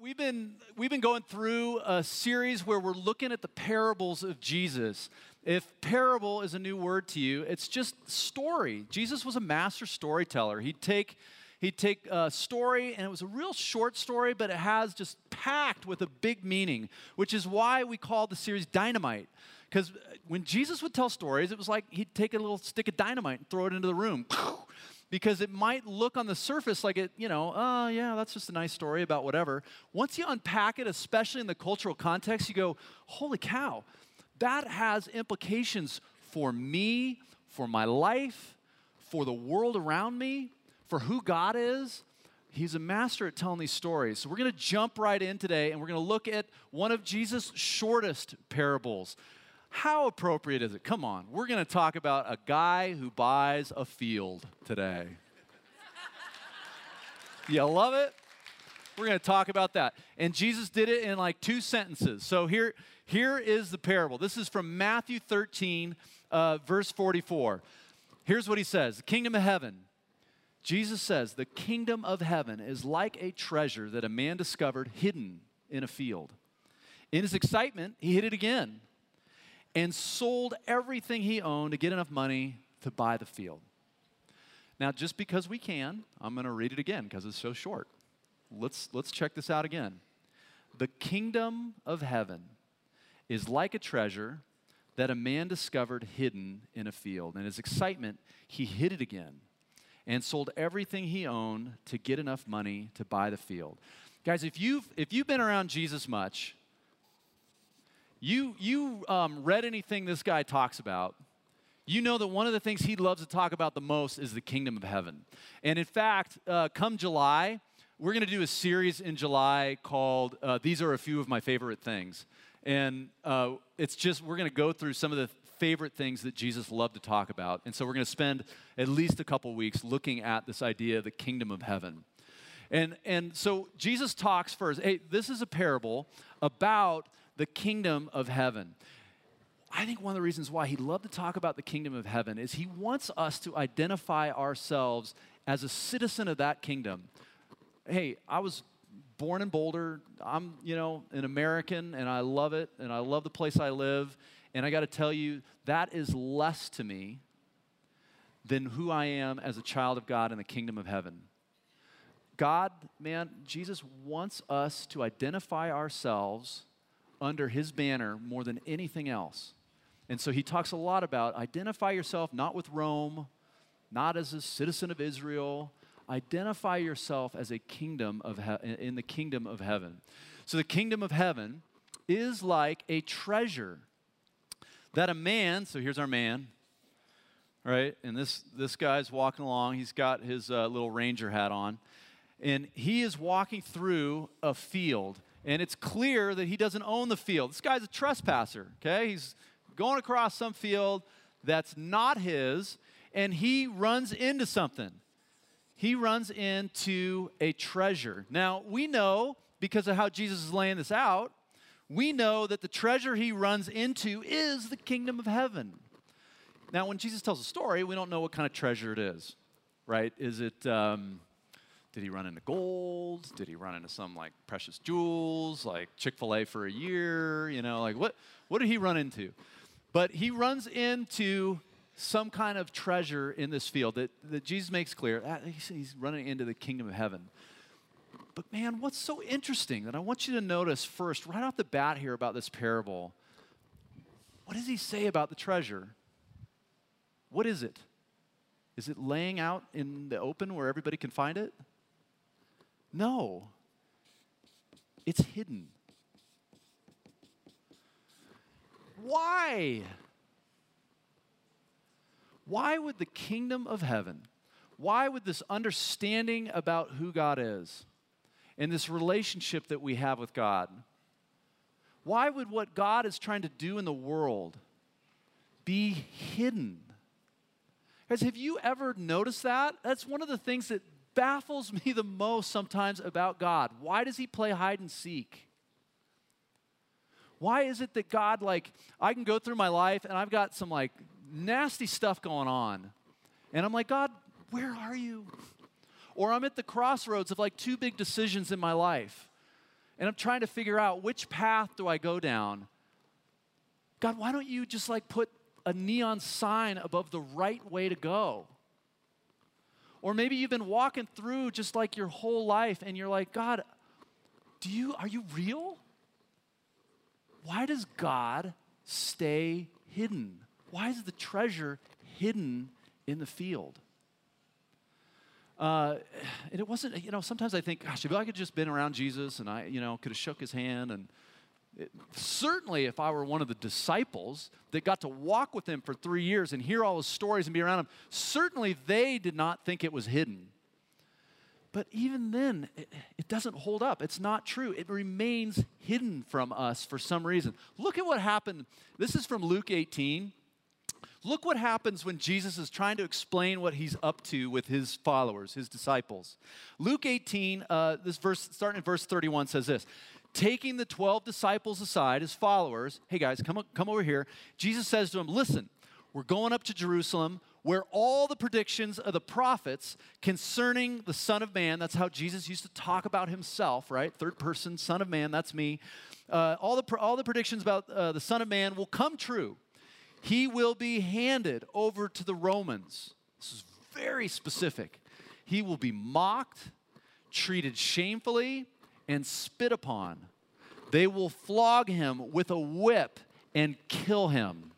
we've been we've been going through a series where we're looking at the parables of Jesus. If parable is a new word to you, it's just story. Jesus was a master storyteller. He'd take he'd take a story and it was a real short story, but it has just packed with a big meaning, which is why we call the series Dynamite. Because when Jesus would tell stories, it was like he'd take a little stick of dynamite and throw it into the room. Because it might look on the surface like it, you know, oh, yeah, that's just a nice story about whatever. Once you unpack it, especially in the cultural context, you go, holy cow, that has implications for me, for my life, for the world around me, for who God is. He's a master at telling these stories. So we're going to jump right in today and we're going to look at one of Jesus' shortest parables. How appropriate is it? Come on, we're going to talk about a guy who buys a field today. you love it? We're going to talk about that. And Jesus did it in like two sentences. So here, here is the parable. This is from Matthew 13, uh, verse 44. Here's what he says The kingdom of heaven. Jesus says, The kingdom of heaven is like a treasure that a man discovered hidden in a field. In his excitement, he hid it again and sold everything he owned to get enough money to buy the field. Now, just because we can, I'm going to read it again because it's so short. Let's, let's check this out again. The kingdom of heaven is like a treasure that a man discovered hidden in a field. In his excitement, he hid it again and sold everything he owned to get enough money to buy the field. Guys, if you've, if you've been around Jesus much, you, you um, read anything this guy talks about, you know that one of the things he loves to talk about the most is the kingdom of heaven. And in fact, uh, come July, we're going to do a series in July called uh, These Are a Few of My Favorite Things. And uh, it's just, we're going to go through some of the favorite things that Jesus loved to talk about. And so we're going to spend at least a couple weeks looking at this idea of the kingdom of heaven. And, and so Jesus talks first. Hey, this is a parable about the kingdom of heaven. I think one of the reasons why he loved to talk about the kingdom of heaven is he wants us to identify ourselves as a citizen of that kingdom. Hey, I was born in Boulder. I'm, you know, an American and I love it and I love the place I live. And I got to tell you, that is less to me than who I am as a child of God in the kingdom of heaven. God, man, Jesus wants us to identify ourselves under his banner more than anything else. And so he talks a lot about identify yourself not with Rome, not as a citizen of Israel. Identify yourself as a kingdom of he- in the kingdom of heaven. So the kingdom of heaven is like a treasure that a man, so here's our man, right? And this this guy's walking along. He's got his uh, little ranger hat on. And he is walking through a field and it's clear that he doesn't own the field. This guy's a trespasser, okay? He's going across some field that's not his, and he runs into something. He runs into a treasure. Now, we know, because of how Jesus is laying this out, we know that the treasure he runs into is the kingdom of heaven. Now, when Jesus tells a story, we don't know what kind of treasure it is, right? Is it. Um, did he run into gold? Did he run into some like precious jewels, like Chick fil A for a year? You know, like what, what did he run into? But he runs into some kind of treasure in this field that, that Jesus makes clear. Ah, he's running into the kingdom of heaven. But man, what's so interesting that I want you to notice first, right off the bat here about this parable, what does he say about the treasure? What is it? Is it laying out in the open where everybody can find it? No, it's hidden. Why? Why would the kingdom of heaven, why would this understanding about who God is and this relationship that we have with God, why would what God is trying to do in the world be hidden? Guys, have you ever noticed that? That's one of the things that baffles me the most sometimes about God. Why does he play hide and seek? Why is it that God, like, I can go through my life and I've got some, like, nasty stuff going on. And I'm like, God, where are you? Or I'm at the crossroads of, like, two big decisions in my life. and I'm trying to figure out which path do I go down. God, why don't you just like put a neon sign above the right way to go? Or maybe you've been walking through just like your whole life and you're like, God, do you are you real? Why does God stay hidden? Why is the treasure hidden in the field? Uh, and it wasn't, you know, sometimes I think, gosh, if I could just been around Jesus and I, you know, could have shook his hand and certainly if I were one of the disciples that got to walk with him for three years and hear all his stories and be around him, certainly they did not think it was hidden. But even then, it, it doesn't hold up. It's not true. It remains hidden from us for some reason. Look at what happened. This is from Luke 18. Look what happens when Jesus is trying to explain what he's up to with his followers, his disciples. Luke 18, uh, this verse, starting in verse 31, says this Taking the 12 disciples aside, his followers, hey guys, come, come over here. Jesus says to them, Listen, we're going up to Jerusalem where all the predictions of the prophets concerning the Son of Man, that's how Jesus used to talk about himself, right? Third person, Son of Man, that's me. Uh, all, the, all the predictions about uh, the Son of Man will come true he will be handed over to the Romans. This is very specific. He will be mocked, treated shamefully, and spit upon. They will flog him with a whip and kill him.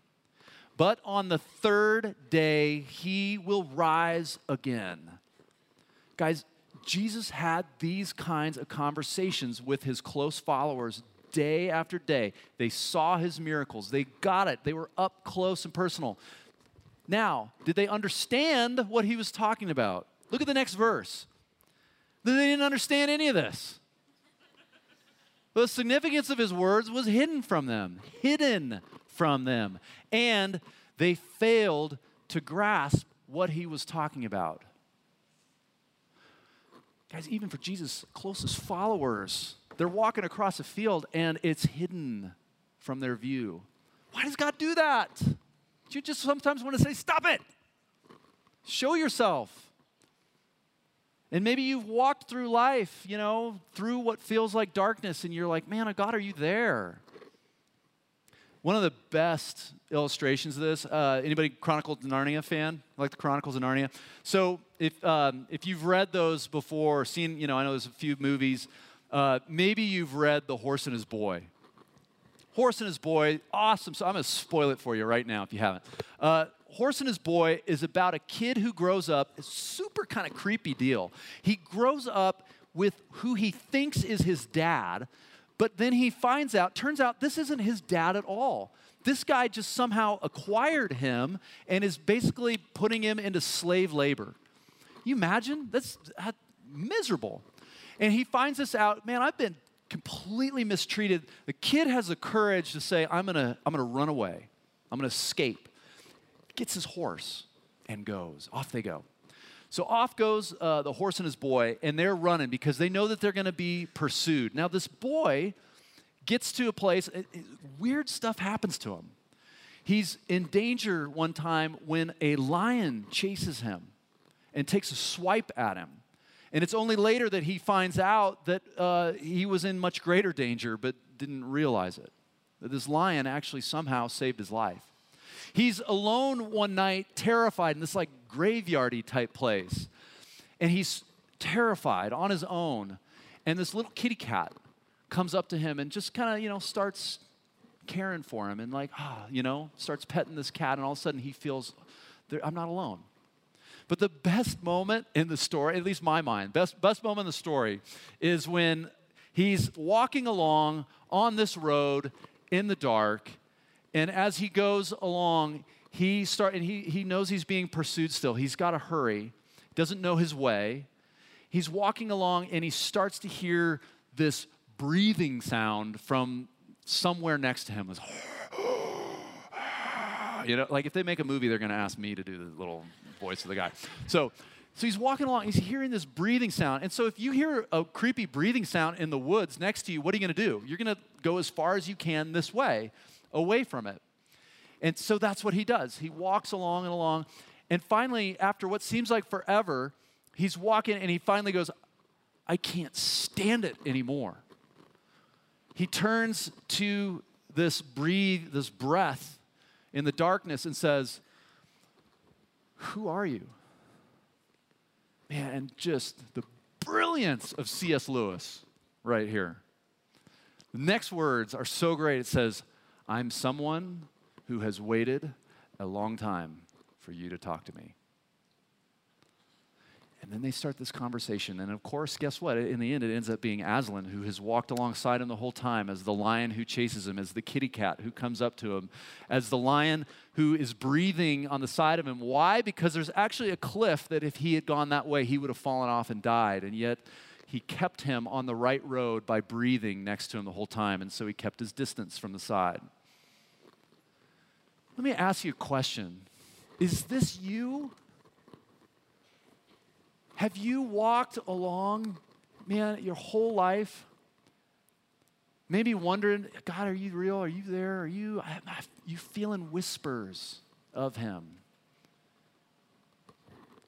But on the third day, he will rise again. Guys, Jesus had these kinds of conversations with his close followers day after day. They saw his miracles, they got it, they were up close and personal. Now, did they understand what he was talking about? Look at the next verse. They didn't understand any of this. The significance of his words was hidden from them, hidden from them. And they failed to grasp what he was talking about. Guys, even for Jesus' closest followers, they're walking across a field and it's hidden from their view. Why does God do that? You just sometimes want to say, Stop it! Show yourself. And maybe you've walked through life, you know, through what feels like darkness, and you're like, man, God, are you there? One of the best illustrations of this, uh, anybody Chronicles of Narnia fan? Like the Chronicles of Narnia? So if, um, if you've read those before, seen, you know, I know there's a few movies, uh, maybe you've read The Horse and His Boy. Horse and His Boy, awesome. So I'm going to spoil it for you right now if you haven't. Uh, Horse and His Boy is about a kid who grows up, a super kind of creepy deal. He grows up with who he thinks is his dad, but then he finds out, turns out this isn't his dad at all. This guy just somehow acquired him and is basically putting him into slave labor. You imagine? That's, that's miserable. And he finds this out, man, I've been completely mistreated. The kid has the courage to say, I'm gonna, I'm gonna run away. I'm gonna escape. Gets his horse and goes. Off they go. So off goes uh, the horse and his boy, and they're running because they know that they're gonna be pursued. Now, this boy gets to a place, it, it, weird stuff happens to him. He's in danger one time when a lion chases him and takes a swipe at him. And it's only later that he finds out that uh, he was in much greater danger but didn't realize it. That this lion actually somehow saved his life. He's alone one night, terrified in this like graveyardy type place. And he's terrified on his own. And this little kitty cat comes up to him and just kind of, you know, starts caring for him and like, ah, you know, starts petting this cat. And all of a sudden he feels, I'm not alone. But the best moment in the story, at least my mind, best, best moment in the story is when he's walking along on this road in the dark. And as he goes along, he start and he, he knows he's being pursued still. He's got to hurry, doesn't know his way. He's walking along and he starts to hear this breathing sound from somewhere next to him. you know, like if they make a movie, they're going to ask me to do the little voice of the guy. So, so he's walking along, he's hearing this breathing sound. And so if you hear a creepy breathing sound in the woods next to you, what are you going to do? You're going to go as far as you can this way, away from it. And so that's what he does. He walks along and along. And finally, after what seems like forever, he's walking and he finally goes, I can't stand it anymore. he turns to this breathe, this breath in the darkness and says, Who are you? Man, and just the brilliance of C.S. Lewis right here. The next words are so great. It says, I'm someone who has waited a long time for you to talk to me. And then they start this conversation. And of course, guess what? In the end, it ends up being Aslan who has walked alongside him the whole time as the lion who chases him, as the kitty cat who comes up to him, as the lion who is breathing on the side of him. Why? Because there's actually a cliff that if he had gone that way, he would have fallen off and died. And yet, he kept him on the right road by breathing next to him the whole time. And so he kept his distance from the side. Let me ask you a question Is this you? Have you walked along, man, your whole life? Maybe wondering, God, are you real? Are you there? Are you, you feeling whispers of Him?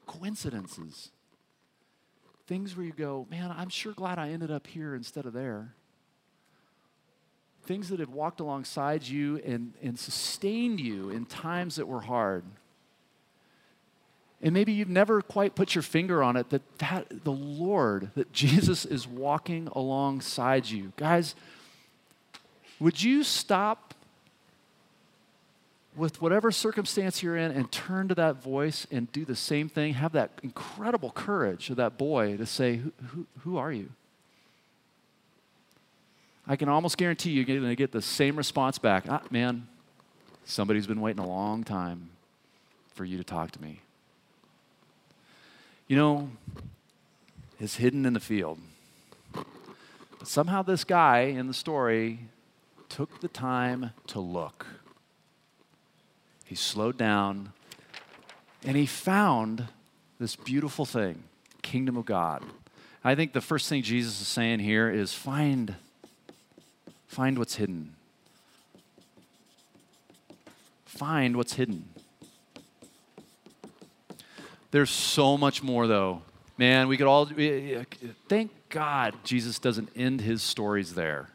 Coincidences. Things where you go, man, I'm sure glad I ended up here instead of there. Things that have walked alongside you and, and sustained you in times that were hard. And maybe you've never quite put your finger on it that, that the Lord, that Jesus is walking alongside you. Guys, would you stop with whatever circumstance you're in and turn to that voice and do the same thing? Have that incredible courage of that boy to say, Who, who, who are you? I can almost guarantee you're going to get the same response back. Ah, man, somebody's been waiting a long time for you to talk to me. You know, is hidden in the field. But somehow this guy in the story took the time to look. He slowed down and he found this beautiful thing, kingdom of God. I think the first thing Jesus is saying here is find find what's hidden. Find what's hidden. There's so much more, though. Man, we could all, thank God Jesus doesn't end his stories there.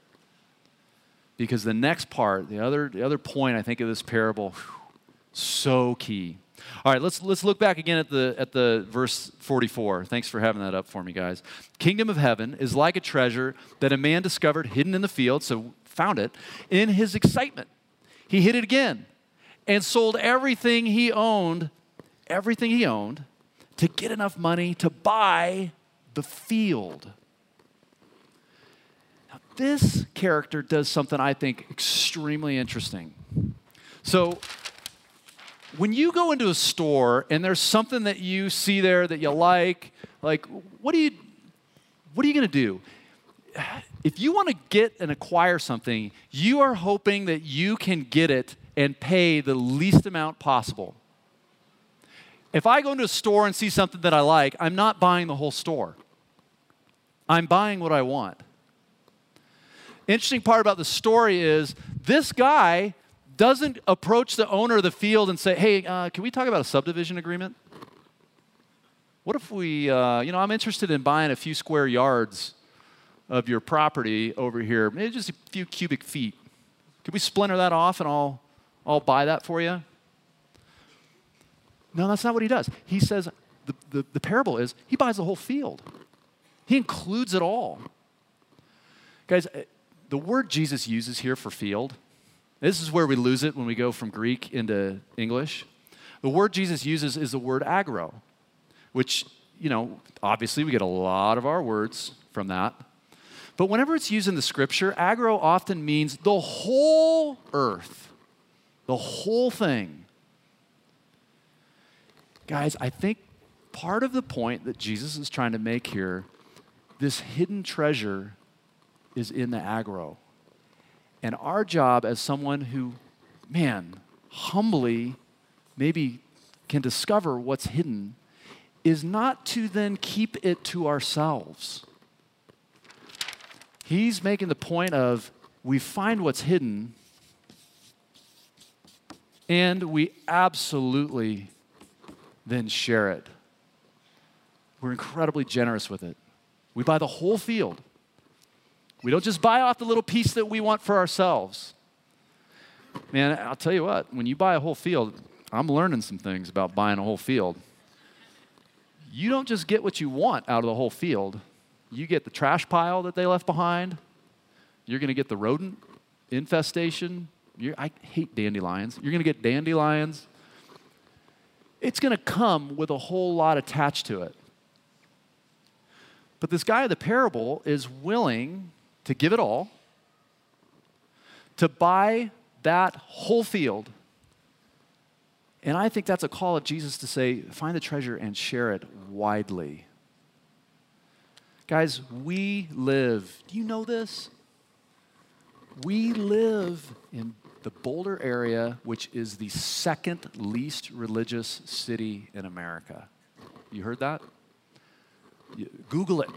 Because the next part, the other, the other point I think of this parable, whew, so key. All right, let's, let's look back again at the, at the verse 44. Thanks for having that up for me, guys. Kingdom of heaven is like a treasure that a man discovered hidden in the field, so found it, in his excitement. He hid it again and sold everything he owned everything he owned to get enough money to buy the field. Now, this character does something I think extremely interesting. So, when you go into a store and there's something that you see there that you like, like what do you what are you going to do? If you want to get and acquire something, you are hoping that you can get it and pay the least amount possible. If I go into a store and see something that I like, I'm not buying the whole store. I'm buying what I want. Interesting part about the story is this guy doesn't approach the owner of the field and say, hey, uh, can we talk about a subdivision agreement? What if we, uh, you know, I'm interested in buying a few square yards of your property over here, maybe just a few cubic feet. Can we splinter that off and I'll, I'll buy that for you? No, that's not what he does. He says the, the, the parable is he buys the whole field, he includes it all. Guys, eh, the word Jesus uses here for field, this is where we lose it when we go from Greek into English. The word Jesus uses is the word agro, which, you know, obviously we get a lot of our words from that. But whenever it's used in the scripture, agro often means the whole earth, the whole thing. Guys, I think part of the point that Jesus is trying to make here, this hidden treasure is in the agro. And our job as someone who, man, humbly maybe can discover what's hidden is not to then keep it to ourselves. He's making the point of we find what's hidden and we absolutely then share it. We're incredibly generous with it. We buy the whole field. We don't just buy off the little piece that we want for ourselves. Man, I'll tell you what, when you buy a whole field, I'm learning some things about buying a whole field. You don't just get what you want out of the whole field, you get the trash pile that they left behind, you're going to get the rodent infestation. You're, I hate dandelions. You're going to get dandelions. It's going to come with a whole lot attached to it. But this guy of the parable is willing to give it all, to buy that whole field. And I think that's a call of Jesus to say, find the treasure and share it widely. Guys, we live, do you know this? We live in the Boulder area, which is the second least religious city in America. You heard that? Google it.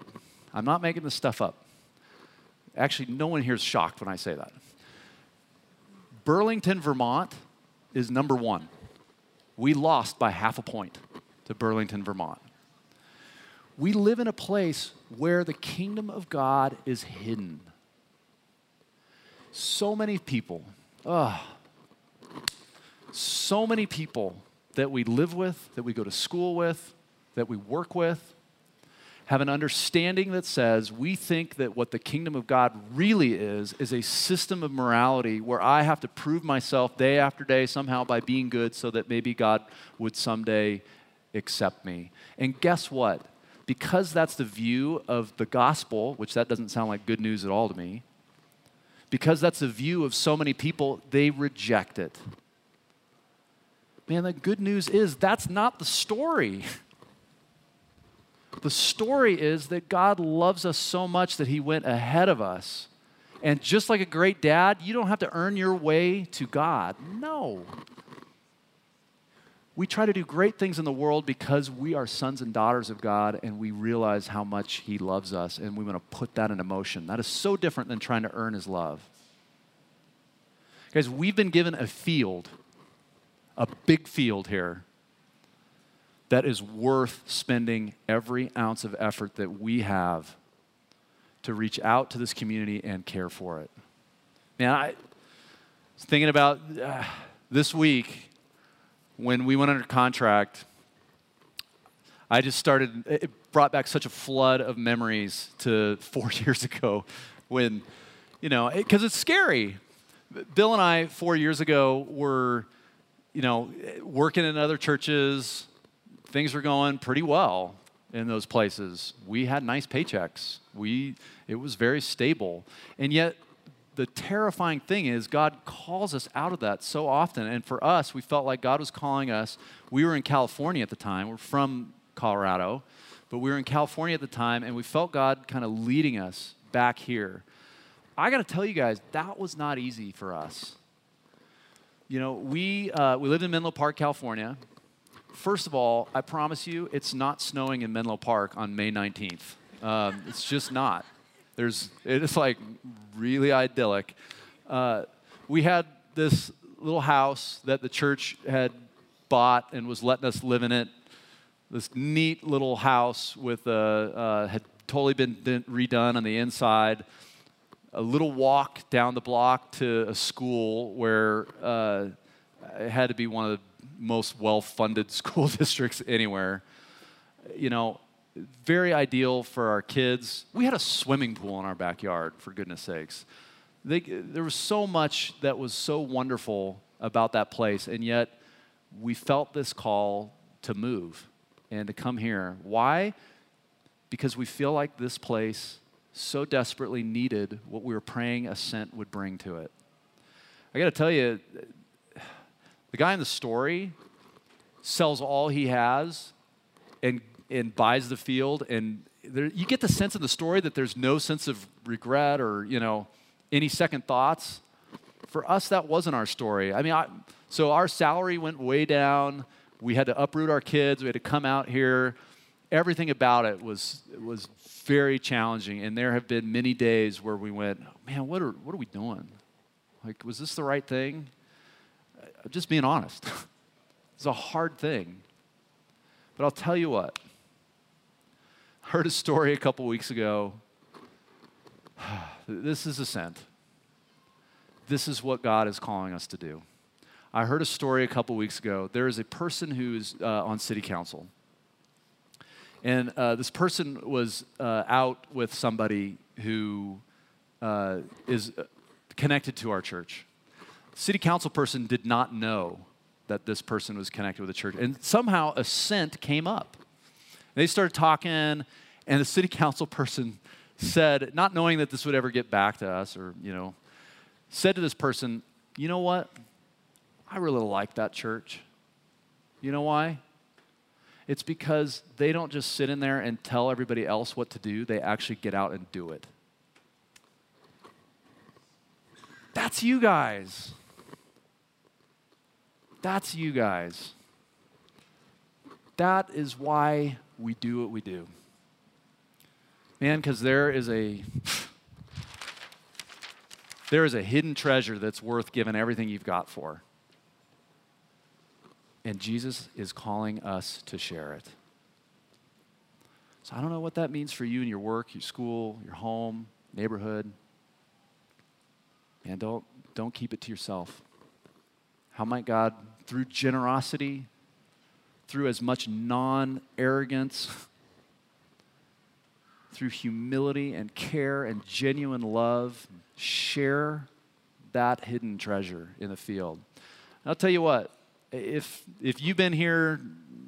I'm not making this stuff up. Actually, no one here is shocked when I say that. Burlington, Vermont is number one. We lost by half a point to Burlington, Vermont. We live in a place where the kingdom of God is hidden. So many people, oh, so many people that we live with, that we go to school with, that we work with, have an understanding that says we think that what the kingdom of God really is, is a system of morality where I have to prove myself day after day somehow by being good so that maybe God would someday accept me. And guess what? Because that's the view of the gospel, which that doesn't sound like good news at all to me, because that's the view of so many people, they reject it. Man, the good news is that's not the story. The story is that God loves us so much that He went ahead of us. And just like a great dad, you don't have to earn your way to God. No. We try to do great things in the world because we are sons and daughters of God and we realize how much He loves us and we want to put that in motion. That is so different than trying to earn His love. Guys, we've been given a field, a big field here, that is worth spending every ounce of effort that we have to reach out to this community and care for it. Man, I was thinking about uh, this week when we went under contract. I just started, it brought back such a flood of memories to four years ago when, you know, because it, it's scary. Bill and I, four years ago, were, you know, working in other churches, things were going pretty well in those places. We had nice paychecks. We it was very stable. And yet the terrifying thing is God calls us out of that so often. And for us, we felt like God was calling us. We were in California at the time. We're from Colorado, but we were in California at the time and we felt God kind of leading us back here. I got to tell you guys, that was not easy for us. You know, we, uh, we lived in Menlo Park, California. First of all, I promise you, it's not snowing in Menlo Park on May 19th. Um, it's just not. There's, it's like really idyllic. Uh, we had this little house that the church had bought and was letting us live in it. This neat little house with a, uh, had totally been redone on the inside. A little walk down the block to a school where uh, it had to be one of the most well funded school districts anywhere. You know, very ideal for our kids. We had a swimming pool in our backyard, for goodness sakes. They, there was so much that was so wonderful about that place, and yet we felt this call to move and to come here. Why? Because we feel like this place so desperately needed what we were praying Ascent would bring to it. I got to tell you, the guy in the story sells all he has and, and buys the field. And there, you get the sense in the story that there's no sense of regret or, you know, any second thoughts. For us, that wasn't our story. I mean, I, so our salary went way down. We had to uproot our kids. We had to come out here. Everything about it was, was very challenging. And there have been many days where we went, man, what are, what are we doing? Like, was this the right thing? Just being honest. it's a hard thing. But I'll tell you what. I heard a story a couple weeks ago this is Ascent. This is what God is calling us to do. I heard a story a couple weeks ago. There is a person who's uh, on city council. And uh, this person was uh, out with somebody who uh, is uh, connected to our church. City council person did not know that this person was connected with the church. And somehow Ascent came up. They started talking, and the city council person said, not knowing that this would ever get back to us, or, you know, said to this person, You know what? I really like that church. You know why? It's because they don't just sit in there and tell everybody else what to do, they actually get out and do it. That's you guys. That's you guys. That is why we do what we do. Man, because there is a there is a hidden treasure that's worth giving everything you've got for. And Jesus is calling us to share it. So I don't know what that means for you in your work, your school, your home, neighborhood. And don't, don't keep it to yourself. How might God, through generosity, through as much non arrogance, through humility and care and genuine love, share that hidden treasure in the field. And I'll tell you what, if, if you've been here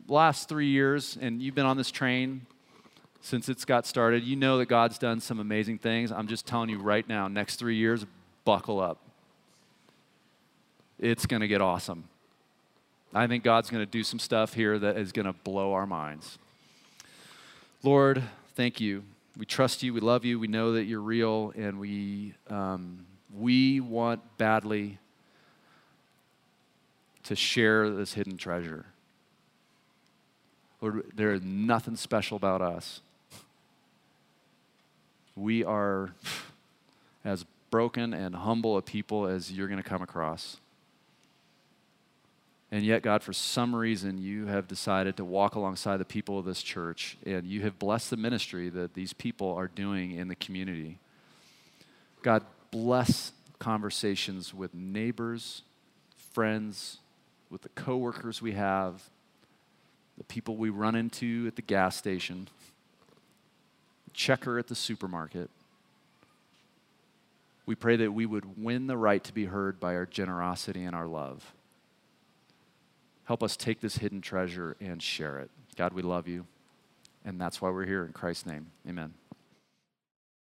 last three years and you've been on this train since it's got started, you know that God's done some amazing things. I'm just telling you right now, next three years, buckle up. It's going to get awesome. I think God's going to do some stuff here that is going to blow our minds. Lord, thank you. We trust you. We love you. We know that you're real, and we, um, we want badly to share this hidden treasure. Lord, there is nothing special about us. We are as broken and humble a people as you're going to come across. And yet, God, for some reason, you have decided to walk alongside the people of this church, and you have blessed the ministry that these people are doing in the community. God, bless conversations with neighbors, friends, with the coworkers we have, the people we run into at the gas station, checker at the supermarket. We pray that we would win the right to be heard by our generosity and our love. Help us take this hidden treasure and share it. God, we love you, and that's why we're here in Christ's name. Amen.